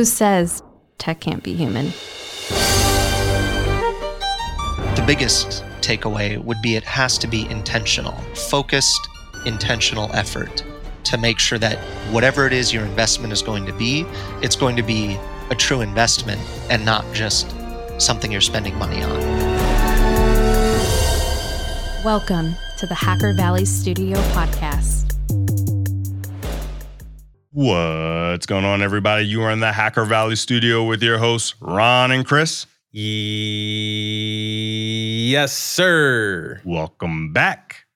Who says tech can't be human? The biggest takeaway would be it has to be intentional, focused, intentional effort to make sure that whatever it is your investment is going to be, it's going to be a true investment and not just something you're spending money on. Welcome to the Hacker Valley Studio podcast. What's going on, everybody? You are in the Hacker Valley studio with your hosts, Ron and Chris. Yes, sir. Welcome back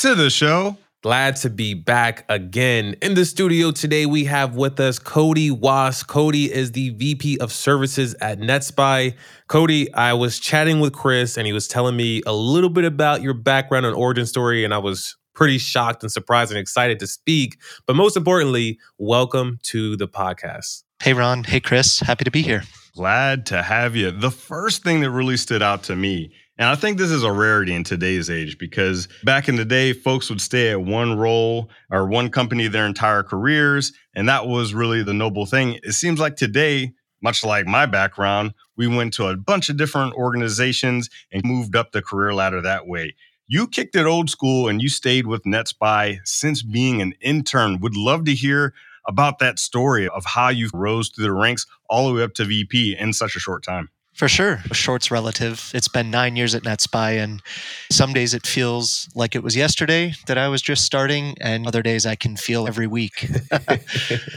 to the show. Glad to be back again in the studio today. We have with us Cody Wass. Cody is the VP of Services at NetSPI. Cody, I was chatting with Chris and he was telling me a little bit about your background and origin story, and I was pretty shocked and surprised and excited to speak. But most importantly, welcome to the podcast. Hey, Ron. Hey, Chris. Happy to be here. Glad to have you. The first thing that really stood out to me, and I think this is a rarity in today's age because back in the day, folks would stay at one role or one company their entire careers. And that was really the noble thing. It seems like today, much like my background, we went to a bunch of different organizations and moved up the career ladder that way. You kicked it old school and you stayed with NetSPI since being an intern. Would love to hear about that story of how you rose through the ranks all the way up to VP in such a short time. For sure. Short's relative. It's been nine years at NetSPI, and some days it feels like it was yesterday that I was just starting, and other days I can feel every week.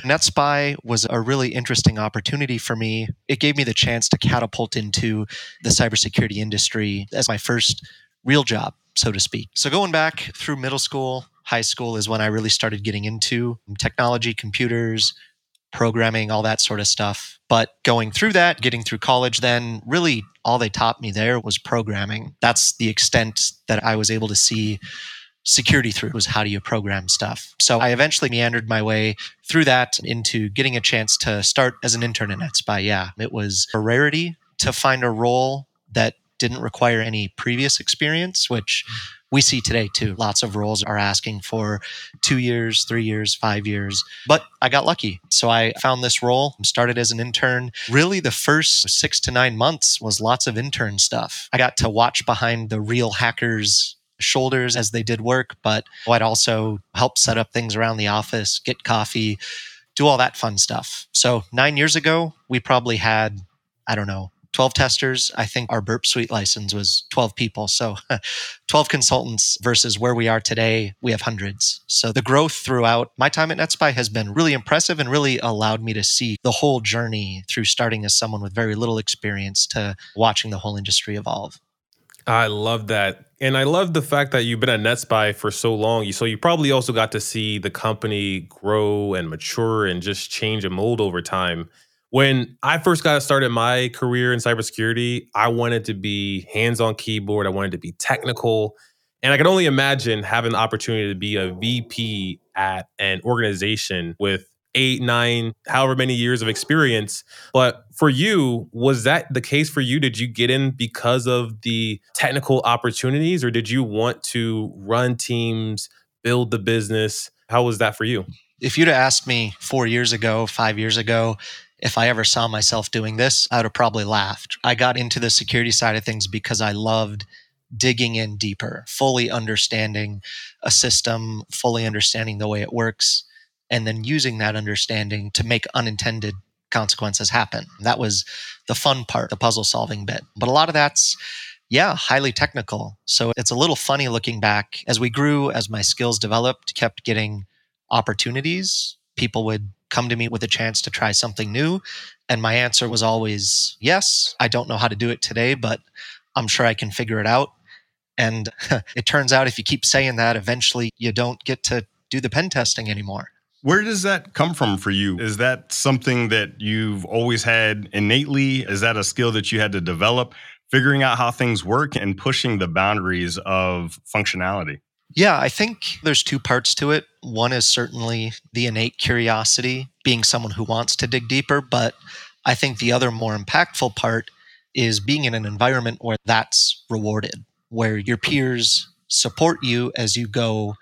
NetSPI was a really interesting opportunity for me. It gave me the chance to catapult into the cybersecurity industry as my first real job, so to speak. So, going back through middle school, high school is when I really started getting into technology, computers, programming, all that sort of stuff. But going through that, getting through college, then really all they taught me there was programming. That's the extent that I was able to see security through was how do you program stuff. So I eventually meandered my way through that into getting a chance to start as an intern at NetSPI. Yeah, it was a rarity to find a role that didn't require any previous experience, which we see today too. Lots of roles are asking for two years, three years, five years. But I got lucky. So I found this role, started as an intern. Really, the first six to nine months was lots of intern stuff. I got to watch behind the real hackers shoulders as they did work, but I'd also help set up things around the office, get coffee, do all that fun stuff. So nine years ago, we probably had, I don't know, 12 testers. I think our Burp Suite license was 12 people. So 12 consultants versus where we are today, we have hundreds. So the growth throughout my time at NetSPI has been really impressive and really allowed me to see the whole journey through starting as someone with very little experience to watching the whole industry evolve. I love that. And I love the fact that you've been at NetSPI for so long. So you probably also got to see the company grow and mature and just change and mold over time. When I first got started my career in cybersecurity, I wanted to be hands on keyboard. I wanted to be technical. And I can only imagine having the opportunity to be a VP at an organization with eight, nine, however many years of experience. But for you, was that the case for you? Did you get in because of the technical opportunities or did you want to run teams, build the business? How was that for you? If you'd have asked me four years ago, five years ago, if I ever saw myself doing this, I would have probably laughed. I got into the security side of things because I loved digging in deeper, fully understanding a system, fully understanding the way it works, and then using that understanding to make unintended consequences happen. That was the fun part, the puzzle solving bit. But a lot of that's, yeah, highly technical. So it's a little funny looking back. As we grew, as my skills developed, kept getting opportunities, people would come to me with a chance to try something new. And my answer was always yes. I don't know how to do it today, but I'm sure I can figure it out. And it turns out if you keep saying that, eventually you don't get to do the pen testing anymore. Where does that come from for you? Is that something that you've always had innately? Is that a skill that you had to develop? Figuring out how things work and pushing the boundaries of functionality? Yeah, I think there's two parts to it. One is certainly the innate curiosity, being someone who wants to dig deeper. But I think the other more impactful part is being in an environment where that's rewarded, where your peers support you as you go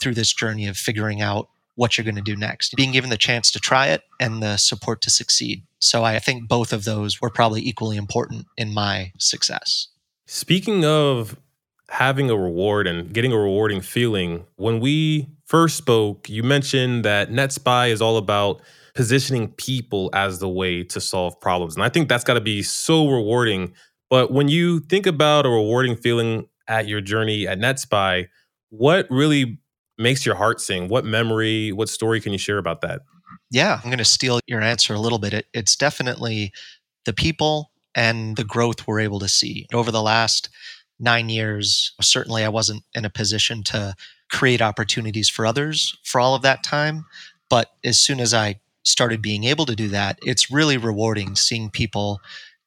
through this journey of figuring out what you're going to do next. Being given the chance to try it and the support to succeed. So I think both of those were probably equally important in my success. Speaking of having a reward and getting a rewarding feeling, when we first spoke, you mentioned that NetSPI is all about positioning people as the way to solve problems. And I think that's got to be so rewarding. But when you think about a rewarding feeling at your journey at NetSPI, what really makes your heart sing? What memory, what story can you share about that? Yeah, I'm going to steal your answer a little bit. It, it's definitely the people and the growth we're able to see over the last nine years. Certainly, I wasn't in a position to create opportunities for others for all of that time. But as soon as I started being able to do that, it's really rewarding seeing people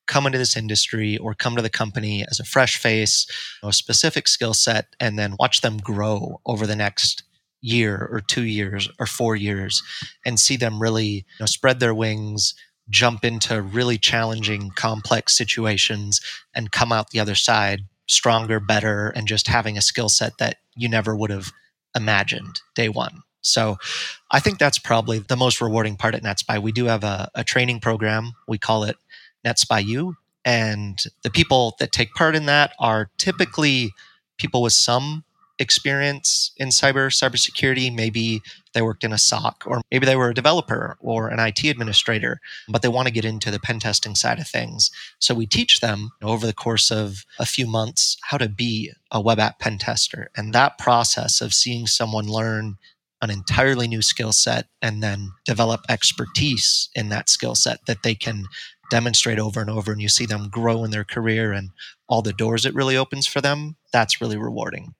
come into this industry or come to the company as a fresh face, a specific skill set, and then watch them grow over the next year or two years or four years and see them really you know, spread their wings, jump into really challenging, complex situations, and come out the other side stronger, better, and just having a skill set that you never would have imagined day one. So I think that's probably the most rewarding part at NetSPI. We do have a, a training program. We call it NetSPI U. And the people that take part in that are typically people with some experience in cyber cybersecurity. Maybe they worked in a SOC, or maybe they were a developer or an IT administrator, but they want to get into the pen testing side of things. So we teach them over the course of a few months how to be a web app pen tester. And that process of seeing someone learn an entirely new skill set and then develop expertise in that skill set that they can demonstrate over and over and you see them grow in their career and all the doors it really opens for them that's really rewarding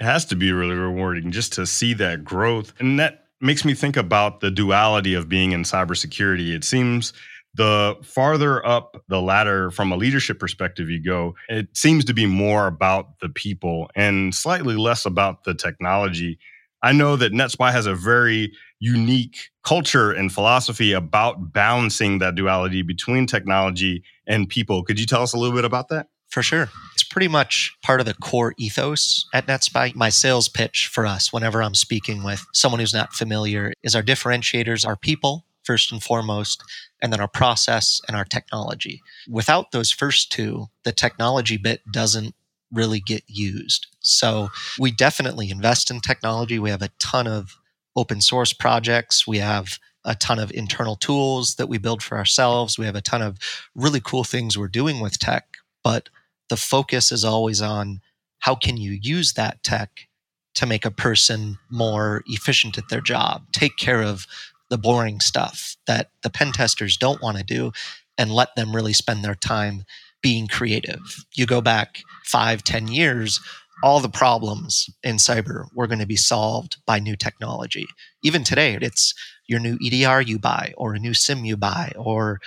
it has to be really rewarding just to see that growth and that makes me think about the duality of being in cybersecurity it seems the farther up the ladder from a leadership perspective you go, it seems to be more about the people and slightly less about the technology. I know that NetSPI has a very unique culture and philosophy about balancing that duality between technology and people. Could you tell us a little bit about that? For sure. It's pretty much part of the core ethos at NetSPI. My sales pitch for us, whenever I'm speaking with someone who's not familiar, is our differentiators are people, first and foremost, and then our process and our technology. Without those first two, the technology bit doesn't really get used. So we definitely invest in technology. We have a ton of open source projects. We have a ton of internal tools that we build for ourselves. We have a ton of really cool things we're doing with tech, but the focus is always on how can you use that tech to make a person more efficient at their job, take care of the boring stuff that the pen testers don't want to do, and let them really spend their time being creative. You go back five, ten years, all the problems in cyber were going to be solved by new technology. Even today, it's your new EDR you buy or a new SIEM you buy, or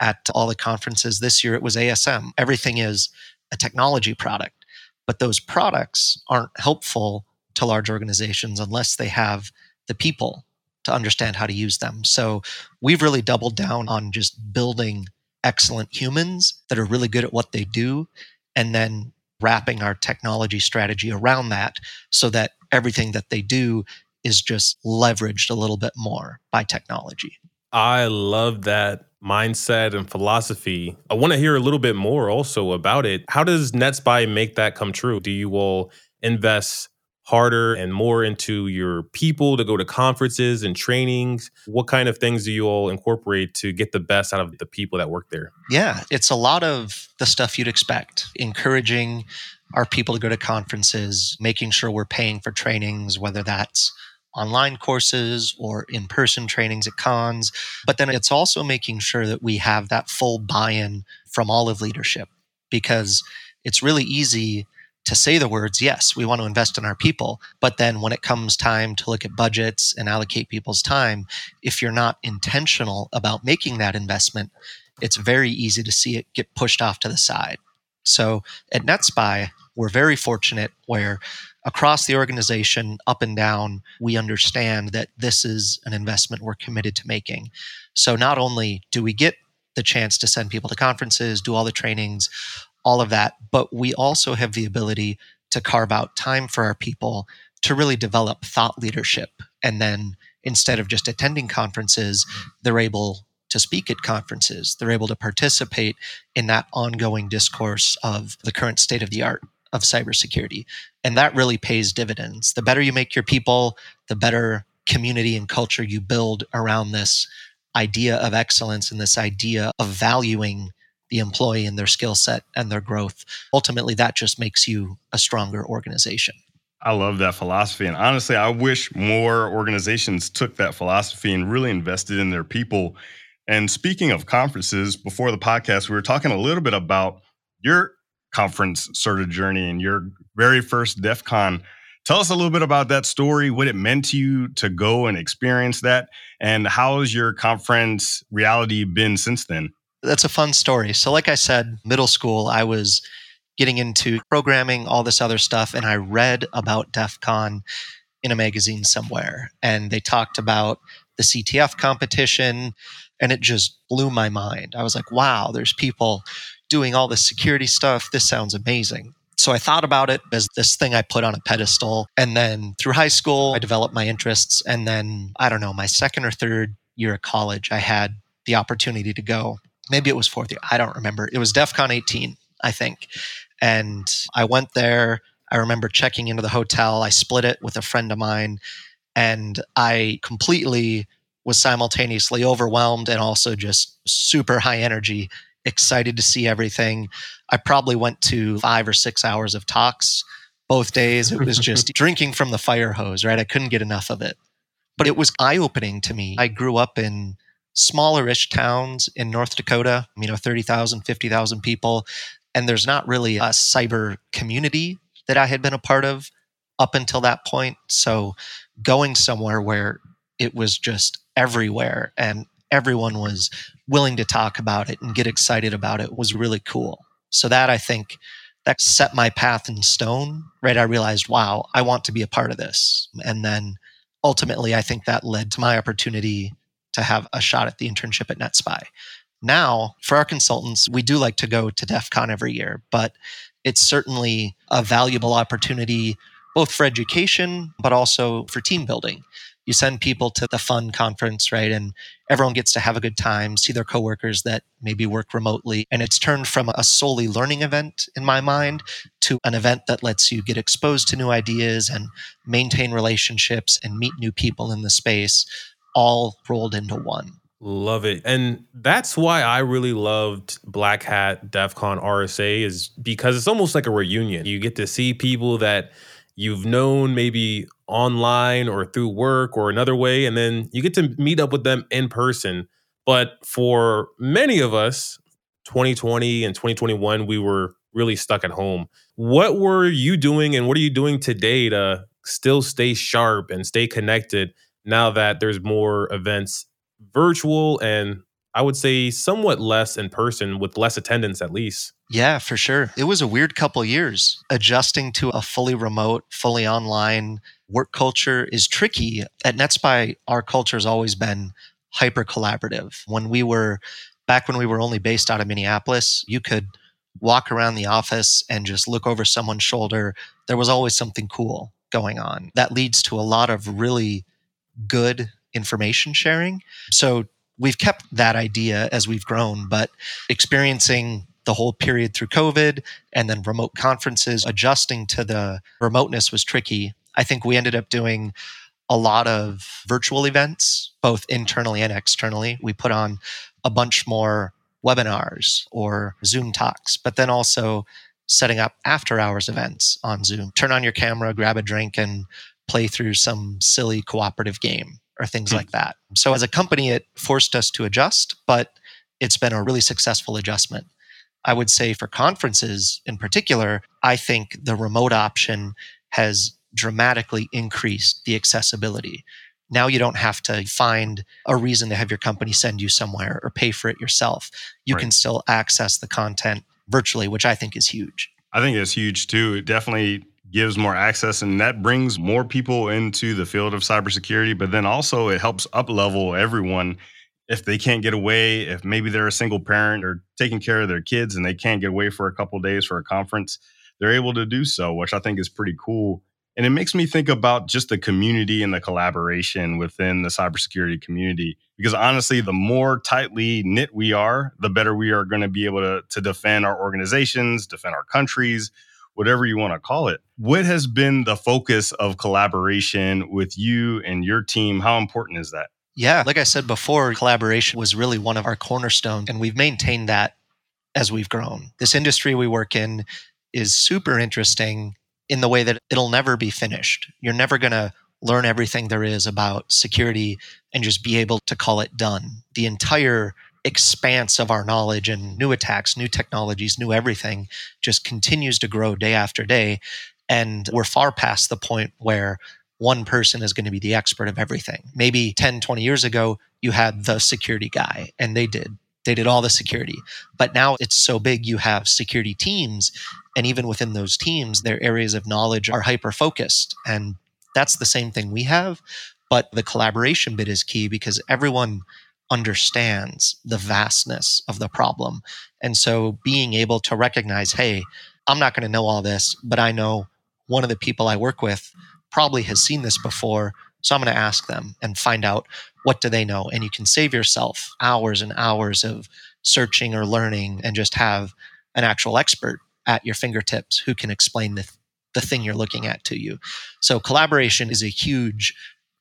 at all the conferences this year, it was ASM. Everything is a technology product. But those products aren't helpful to large organizations unless they have the people to understand how to use them. So we've really doubled down on just building excellent humans that are really good at what they do and then wrapping our technology strategy around that so that everything that they do is just leveraged a little bit more by technology. I love that mindset and philosophy. I want to hear a little bit more also about it. How does NetSPI make that come true? Do you all invest harder and more into your people to go to conferences and trainings? What kind of things do you all incorporate to get the best out of the people that work there? Yeah, it's a lot of the stuff you'd expect, encouraging our people to go to conferences, making sure we're paying for trainings, whether that's online courses or in person trainings at cons. But then it's also making sure that we have that full buy in from all of leadership because it's really easy to say the words, yes, we want to invest in our people. But then when it comes time to look at budgets and allocate people's time, if you're not intentional about making that investment, it's very easy to see it get pushed off to the side. So at NetSPI, we're very fortunate where across the organization, up and down, we understand that this is an investment we're committed to making. So not only do we get the chance to send people to conferences, do all the trainings, all of that. But we also have the ability to carve out time for our people to really develop thought leadership and then instead of just attending conferences, they're able to speak at conferences. They're able to participate in that ongoing discourse of the current state of the art of cybersecurity. And that really pays dividends. The better you make your people, the better community and culture you build around this idea of excellence and this idea of valuing the employee and their skill set and their growth. Ultimately, that just makes you a stronger organization. I love that philosophy. And honestly, I wish more organizations took that philosophy and really invested in their people. And speaking of conferences, before the podcast, we were talking a little bit about your conference sort of journey and your very first DEF CON. Tell us a little bit about that story, what it meant to you to go and experience that, and how has your conference reality been since then? That's a fun story. So, like I said, middle school, I was getting into programming, all this other stuff, and I read about DEF CON in a magazine somewhere. And they talked about the CTF competition, and it just blew my mind. I was like, wow, there's people doing all this security stuff. This sounds amazing. So I thought about it as this thing I put on a pedestal. And then through high school, I developed my interests. And then, I don't know, my second or third year of college, I had the opportunity to go. Maybe it was fourth year. I don't remember. It was DEF CON 18, I think. And I went there. I remember checking into the hotel. I split it with a friend of mine. And I completely was simultaneously overwhelmed and also just super high energy excited to see everything. I probably went to five or six hours of talks both days. It was just drinking from the fire hose, right? I couldn't get enough of it. But it was eye opening to me. I grew up in smaller-ish towns in North Dakota, you know, 30,000, 50,000 people. And there's not really a cyber community that I had been a part of up until that point. So going somewhere where it was just everywhere and everyone was willing to talk about it and get excited about it was really cool. So that I think that set my path in stone, right? I realized, wow, I want to be a part of this. And then ultimately, I think that led to my opportunity to have a shot at the internship at NetSPI. Now, for our consultants, we do like to go to DEF CON every year, but it's certainly a valuable opportunity both for education, but also for team building you send people to the fun conference, right? And everyone gets to have a good time, see their coworkers that maybe work remotely. And it's turned from a solely learning event in my mind to an event that lets you get exposed to new ideas and maintain relationships and meet new people in the space, all rolled into one. Love it. And that's why I really loved Black Hat DEF CON RSA is because it's almost like a reunion. You get to see people that you've known maybe online or through work or another way, and then you get to meet up with them in person. But for many of us, 2020 and 2021, we were really stuck at home. What were you doing and what are you doing today to still stay sharp and stay connected now that there's more events virtual and I would say somewhat less in person with less attendance at least? Yeah, for sure. It was a weird couple years. Adjusting to a fully remote, fully online work culture is tricky. At NetSPI, our culture has always been hyper collaborative. When we were back when we were only based out of Minneapolis, you could walk around the office and just look over someone's shoulder. There was always something cool going on. That leads to a lot of really good information sharing. So we've kept that idea as we've grown, but experiencing the whole period through COVID and then remote conferences, adjusting to the remoteness was tricky. I think we ended up doing a lot of virtual events, both internally and externally. We put on a bunch more webinars or Zoom talks, but then also setting up after hours events on Zoom. Turn on your camera, grab a drink, and play through some silly cooperative game or things mm-hmm. like that. So as a company, it forced us to adjust, but it's been a really successful adjustment. I would say for conferences in particular, I think the remote option has dramatically increased the accessibility. Now you don't have to find a reason to have your company send you somewhere or pay for it yourself. You right. can still access the content virtually, which I think is huge. I think it's huge too. It definitely gives more access and that brings more people into the field of cybersecurity but then also it helps up level everyone if they can't get away if maybe they're a single parent or taking care of their kids and they can't get away for a couple days for a conference they're able to do so which i think is pretty cool And it makes me think about just the community and the collaboration within the cybersecurity community. Because honestly, the more tightly knit we are, the better we are going to be able to, to defend our organizations, defend our countries, whatever you want to call it. What has been the focus of collaboration with you and your team? How important is that? Yeah, like I said before, collaboration was really one of our cornerstones, and we've maintained that as we've grown. This industry we work in is super interesting in the way that it'll never be finished. You're never going to learn everything there is about security and just be able to call it done. The entire expanse of our knowledge and new attacks, new technologies, new everything just continues to grow day after day. And we're far past the point where one person is going to be the expert of everything. Maybe 10, 20 years ago, you had the security guy and they did. They did all the security. But now it's so big, you have security teams and even within those teams, their areas of knowledge are hyper focused. And that's the same thing we have. But the collaboration bit is key because everyone understands the vastness of the problem. And so being able to recognize, hey, I'm not going to know all this, but I know one of the people I work with probably has seen this before. So I'm going to ask them and find out what do they know. And you can save yourself hours and hours of searching or learning and just have an actual expert at your fingertips who can explain the, the thing you're looking at to you. So collaboration is a huge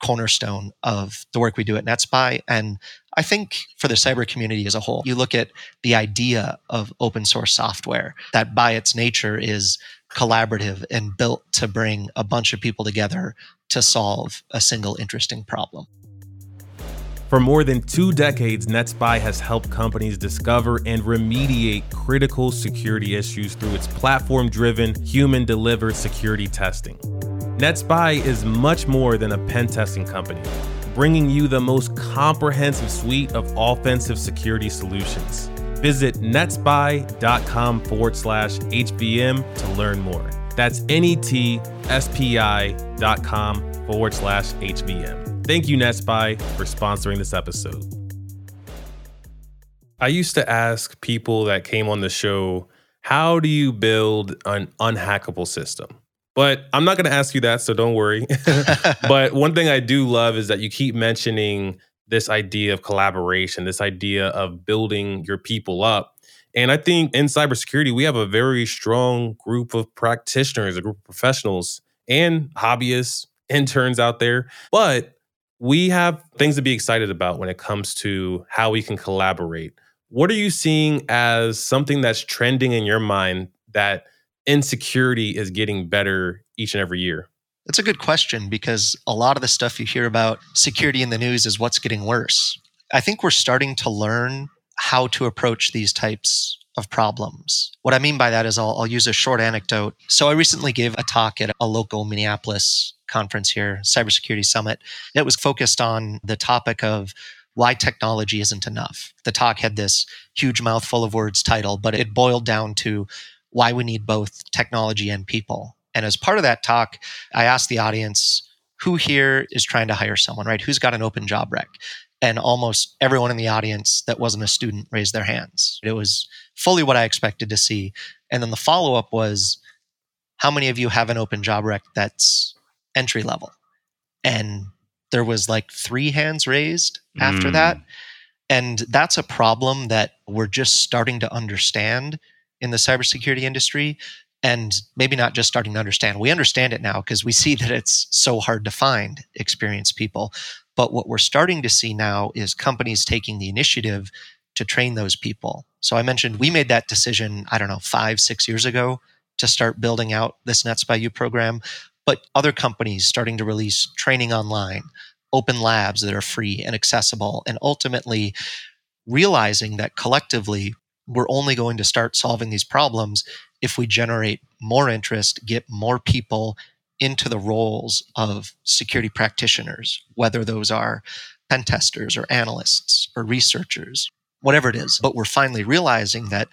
cornerstone of the work we do at NetSPI. And I think for the cyber community as a whole, you look at the idea of open source software that by its nature is collaborative and built to bring a bunch of people together to solve a single interesting problem. For more than two decades, NetSPI has helped companies discover and remediate critical security issues through its platform driven, human delivered security testing. NetSPI is much more than a pen testing company, bringing you the most comprehensive suite of offensive security solutions. Visit netspi.com forward slash HVM to learn more. That's N E T S P I dot com forward slash HVM. Thank you, NetSPI, for sponsoring this episode. I used to ask people that came on the show, how do you build an unhackable system? But I'm not going to ask you that, so don't worry. but one thing I do love is that you keep mentioning this idea of collaboration, this idea of building your people up. And I think in cybersecurity, we have a very strong group of practitioners, a group of professionals and hobbyists, interns out there. But we have things to be excited about when it comes to how we can collaborate. What are you seeing as something that's trending in your mind that insecurity is getting better each and every year? That's a good question because a lot of the stuff you hear about security in the news is what's getting worse. I think we're starting to learn how to approach these types of problems. What I mean by that is I'll, I'll use a short anecdote. So I recently gave a talk at a local Minneapolis conference here, Cybersecurity Summit. It was focused on the topic of why technology isn't enough. The talk had this huge mouthful of words title, but it boiled down to why we need both technology and people. And as part of that talk, I asked the audience, who here is trying to hire someone, right? Who's got an open job rec? And almost everyone in the audience that wasn't a student raised their hands. It was fully what I expected to see. And then the follow up was, how many of you have an open job rec that's entry level. And there was like three hands raised after mm. that. And that's a problem that we're just starting to understand in the cybersecurity industry. And maybe not just starting to understand. We understand it now because we see that it's so hard to find experienced people. But what we're starting to see now is companies taking the initiative to train those people. So I mentioned we made that decision, I don't know, five, six years ago to start building out this NetSPI U program but other companies starting to release training online, open labs that are free and accessible, and ultimately realizing that collectively we're only going to start solving these problems if we generate more interest, get more people into the roles of security practitioners, whether those are pen testers or analysts or researchers, whatever it is. But we're finally realizing that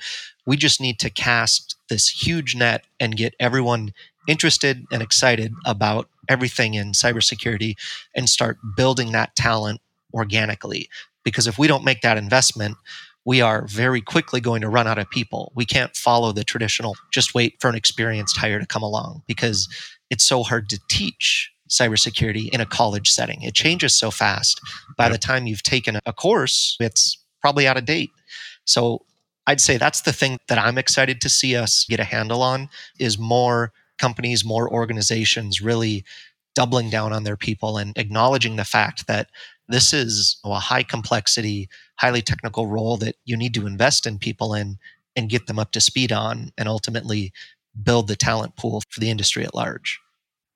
we just need to cast this huge net and get everyone interested and excited about everything in cybersecurity and start building that talent organically. Because if we don't make that investment, we are very quickly going to run out of people. We can't follow the traditional just wait for an experienced hire to come along because it's so hard to teach cybersecurity in a college setting. It changes so fast. By yep. the time you've taken a course, it's probably out of date. So I'd say that's the thing that I'm excited to see us get a handle on is more companies, more organizations really doubling down on their people and acknowledging the fact that this is a high complexity, highly technical role that you need to invest in people in and get them up to speed on and ultimately build the talent pool for the industry at large.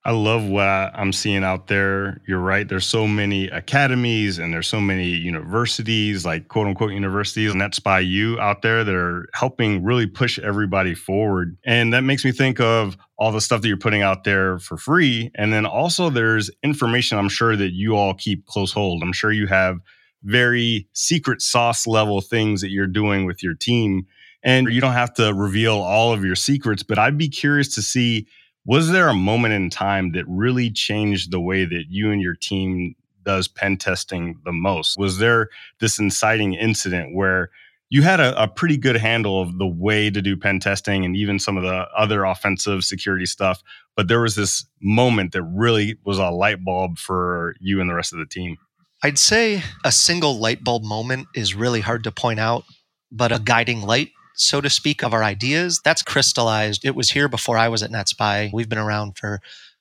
I love what I'm seeing out there. You're right. There's so many academies and there's so many universities, like quote unquote universities, and that's by you out there that are helping really push everybody forward. And that makes me think of all the stuff that you're putting out there for free. And then also there's information I'm sure that you all keep close hold. I'm sure you have very secret sauce level things that you're doing with your team. And you don't have to reveal all of your secrets, but I'd be curious to see was there a moment in time that really changed the way that you and your team does pen testing the most? Was there this inciting incident where you had a, a, pretty good handle of the way to do pen testing and even some of the other offensive security stuff, but there was this moment that really was a light bulb for you and the rest of the team? I'd say a single light bulb moment is really hard to point out, but a guiding light so to speak, of our ideas, that's crystallized. It was here before I was at NetSPI. We've been around for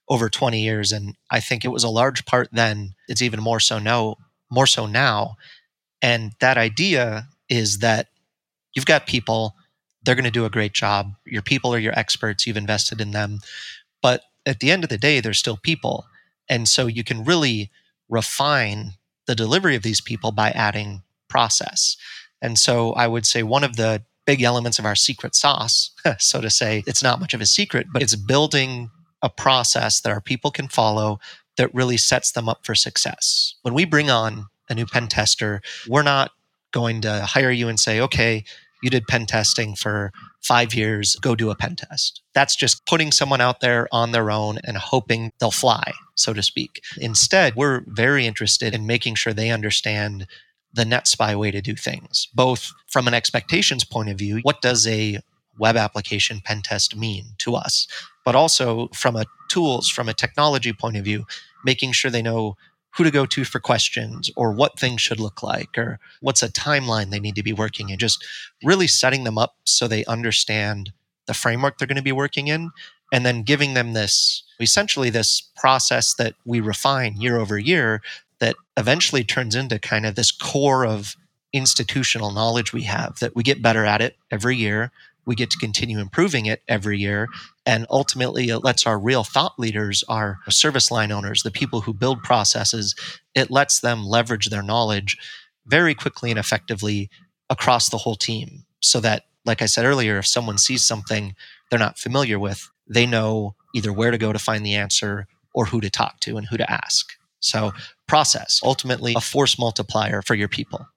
over 20 years. And I think it was a large part then. It's even more so now, more so now. And that idea is that you've got people, they're going to do a great job. Your people are your experts, you've invested in them. But at the end of the day, they're still people. And so you can really refine the delivery of these people by adding process. And so I would say one of the big elements of our secret sauce, so to say. It's not much of a secret, but it's building a process that our people can follow that really sets them up for success. When we bring on a new pen tester, we're not going to hire you and say, okay, you did pen testing for five years, go do a pen test. That's just putting someone out there on their own and hoping they'll fly, so to speak. Instead, we're very interested in making sure they understand the NetSPI way to do things, both from an expectations point of view. What does a web application pen test mean to us? But also from a tools, from a technology point of view, making sure they know who to go to for questions or what things should look like or what's a timeline they need to be working in. Just really setting them up so they understand the framework they're going to be working in and then giving them this essentially this process that we refine year over year that eventually turns into kind of this core of institutional knowledge we have that we get better at it every year. We get to continue improving it every year. And ultimately, it lets our real thought leaders, our service line owners, the people who build processes, it lets them leverage their knowledge very quickly and effectively across the whole team. So that, like I said earlier, if someone sees something they're not familiar with, they know either where to go to find the answer or who to talk to and who to ask. So, process, ultimately, a force multiplier for your people.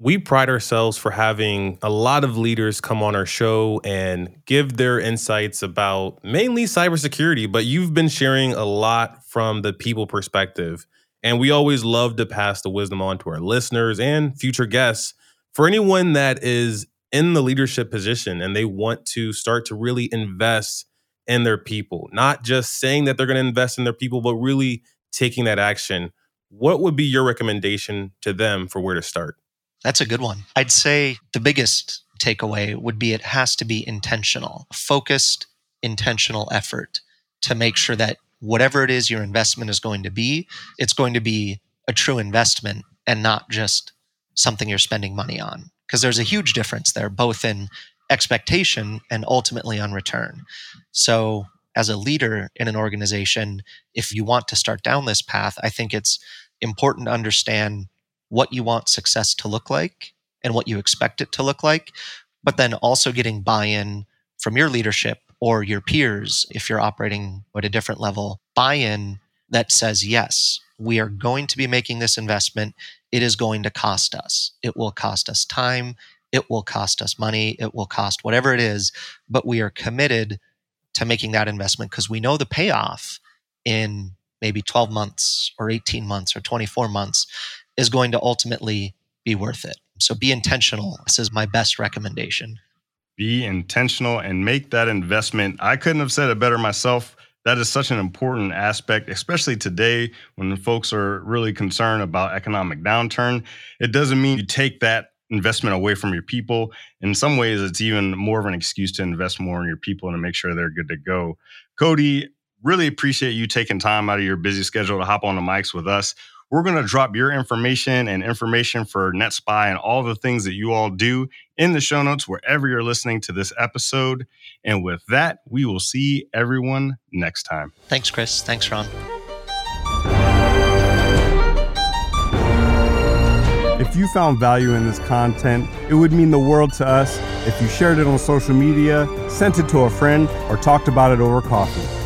We pride ourselves for having a lot of leaders come on our show and give their insights about mainly cybersecurity, but you've been sharing a lot from the people perspective. And we always love to pass the wisdom on to our listeners and future guests. For anyone that is in the leadership position and they want to start to really invest in their people, not just saying that they're going to invest in their people, but really taking that action, what would be your recommendation to them for where to start? That's a good one. I'd say the biggest takeaway would be it has to be intentional, focused, intentional effort to make sure that whatever it is your investment is going to be, it's going to be a true investment and not just something you're spending money on. Because there's a huge difference there, both in expectation and ultimately on return. So as a leader in an organization, if you want to start down this path, I think it's important to understand what you want success to look like and what you expect it to look like, but then also getting buy in from your leadership or your peers if you're operating at a different level, buy in that says, yes, we are going to be making this investment. It is going to cost us. It will cost us time. It will cost us money. It will cost whatever it is, but we are committed to making that investment because we know the payoff in maybe 12 months or 18 months or 24 months is going to ultimately be worth it. So be intentional. This is my best recommendation. Be intentional and make that investment. I couldn't have said it better myself That is such an important aspect, especially today when folks are really concerned about economic downturn. It doesn't mean you take that investment away from your people. In some ways, it's even more of an excuse to invest more in your people and to make sure they're good to go. Cody, really appreciate you taking time out of your busy schedule to hop on the mics with us. We're going to drop your information and information for NetSPI and all the things that you all do in the show notes wherever you're listening to this episode. And with that, we will see everyone next time. Thanks, Chris. Thanks, Ron. If you found value in this content, it would mean the world to us if you shared it on social media, sent it to a friend, or talked about it over coffee.